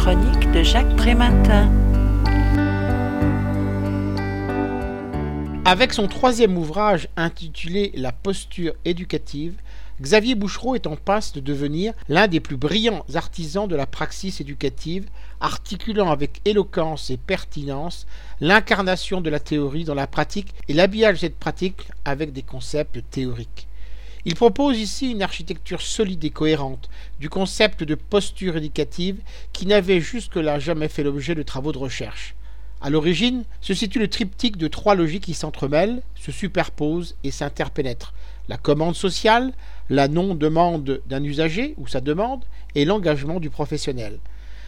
chronique de Jacques Prématin. Avec son troisième ouvrage intitulé La posture éducative, Xavier Bouchereau est en passe de devenir l'un des plus brillants artisans de la praxis éducative, articulant avec éloquence et pertinence l'incarnation de la théorie dans la pratique et l'habillage de cette pratique avec des concepts théoriques. Il propose ici une architecture solide et cohérente du concept de posture éducative qui n'avait jusque-là jamais fait l'objet de travaux de recherche. À l'origine se situe le triptyque de trois logiques qui s'entremêlent, se superposent et s'interpénètrent. La commande sociale, la non-demande d'un usager ou sa demande, et l'engagement du professionnel.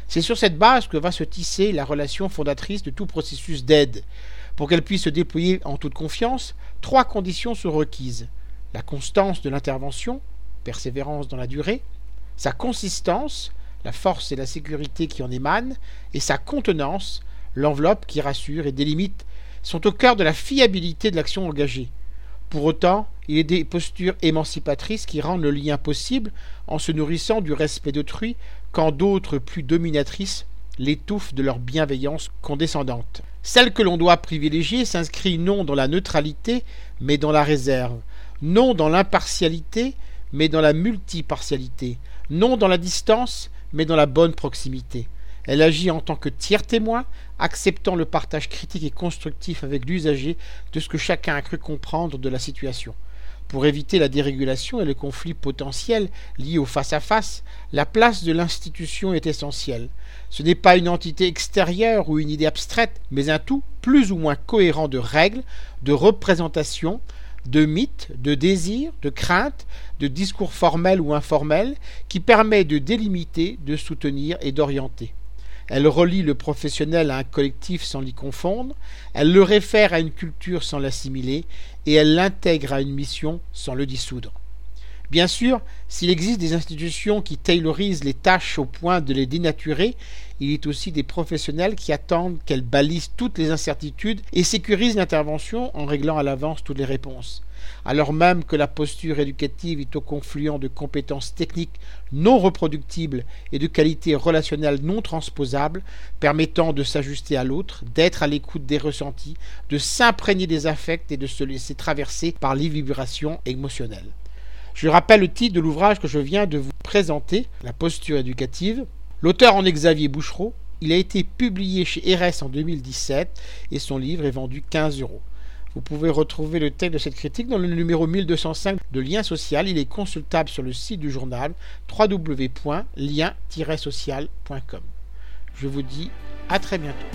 C'est sur cette base que va se tisser la relation fondatrice de tout processus d'aide. Pour qu'elle puisse se déployer en toute confiance, trois conditions sont requises. La constance de l'intervention, persévérance dans la durée, sa consistance, la force et la sécurité qui en émanent, et sa contenance, l'enveloppe qui rassure et délimite, sont au cœur de la fiabilité de l'action engagée. Pour autant, il est des postures émancipatrices qui rendent le lien possible en se nourrissant du respect d'autrui, quand d'autres plus dominatrices l'étouffent de leur bienveillance condescendante. Celle que l'on doit privilégier s'inscrit non dans la neutralité, mais dans la réserve, non dans l'impartialité, mais dans la multipartialité, non dans la distance, mais dans la bonne proximité. Elle agit en tant que tiers témoin, acceptant le partage critique et constructif avec l'usager de ce que chacun a cru comprendre de la situation. Pour éviter la dérégulation et le conflit potentiel liés au face-à-face, la place de l'institution est essentielle. Ce n'est pas une entité extérieure ou une idée abstraite, mais un tout plus ou moins cohérent de règles, de représentations, de mythes, de désirs, de craintes, de discours formels ou informels, qui permet de délimiter, de soutenir et d'orienter. Elle relie le professionnel à un collectif sans l'y confondre, elle le réfère à une culture sans l'assimiler, et elle l'intègre à une mission sans le dissoudre. Bien sûr, s'il existe des institutions qui taylorisent les tâches au point de les dénaturer, il est aussi des professionnels qui attendent qu'elles balisent toutes les incertitudes et sécurisent l'intervention en réglant à l'avance toutes les réponses. Alors même que la posture éducative est au confluent de compétences techniques non reproductibles et de qualités relationnelles non transposables, permettant de s'ajuster à l'autre, d'être à l'écoute des ressentis, de s'imprégner des affects et de se laisser traverser par les vibrations émotionnelles. Je rappelle le titre de l'ouvrage que je viens de vous présenter, La posture éducative. L'auteur en est Xavier Bouchereau. Il a été publié chez RS en 2017 et son livre est vendu 15 euros. Vous pouvez retrouver le texte de cette critique dans le numéro 1205 de Lien Social. Il est consultable sur le site du journal www.lien-social.com. Je vous dis à très bientôt.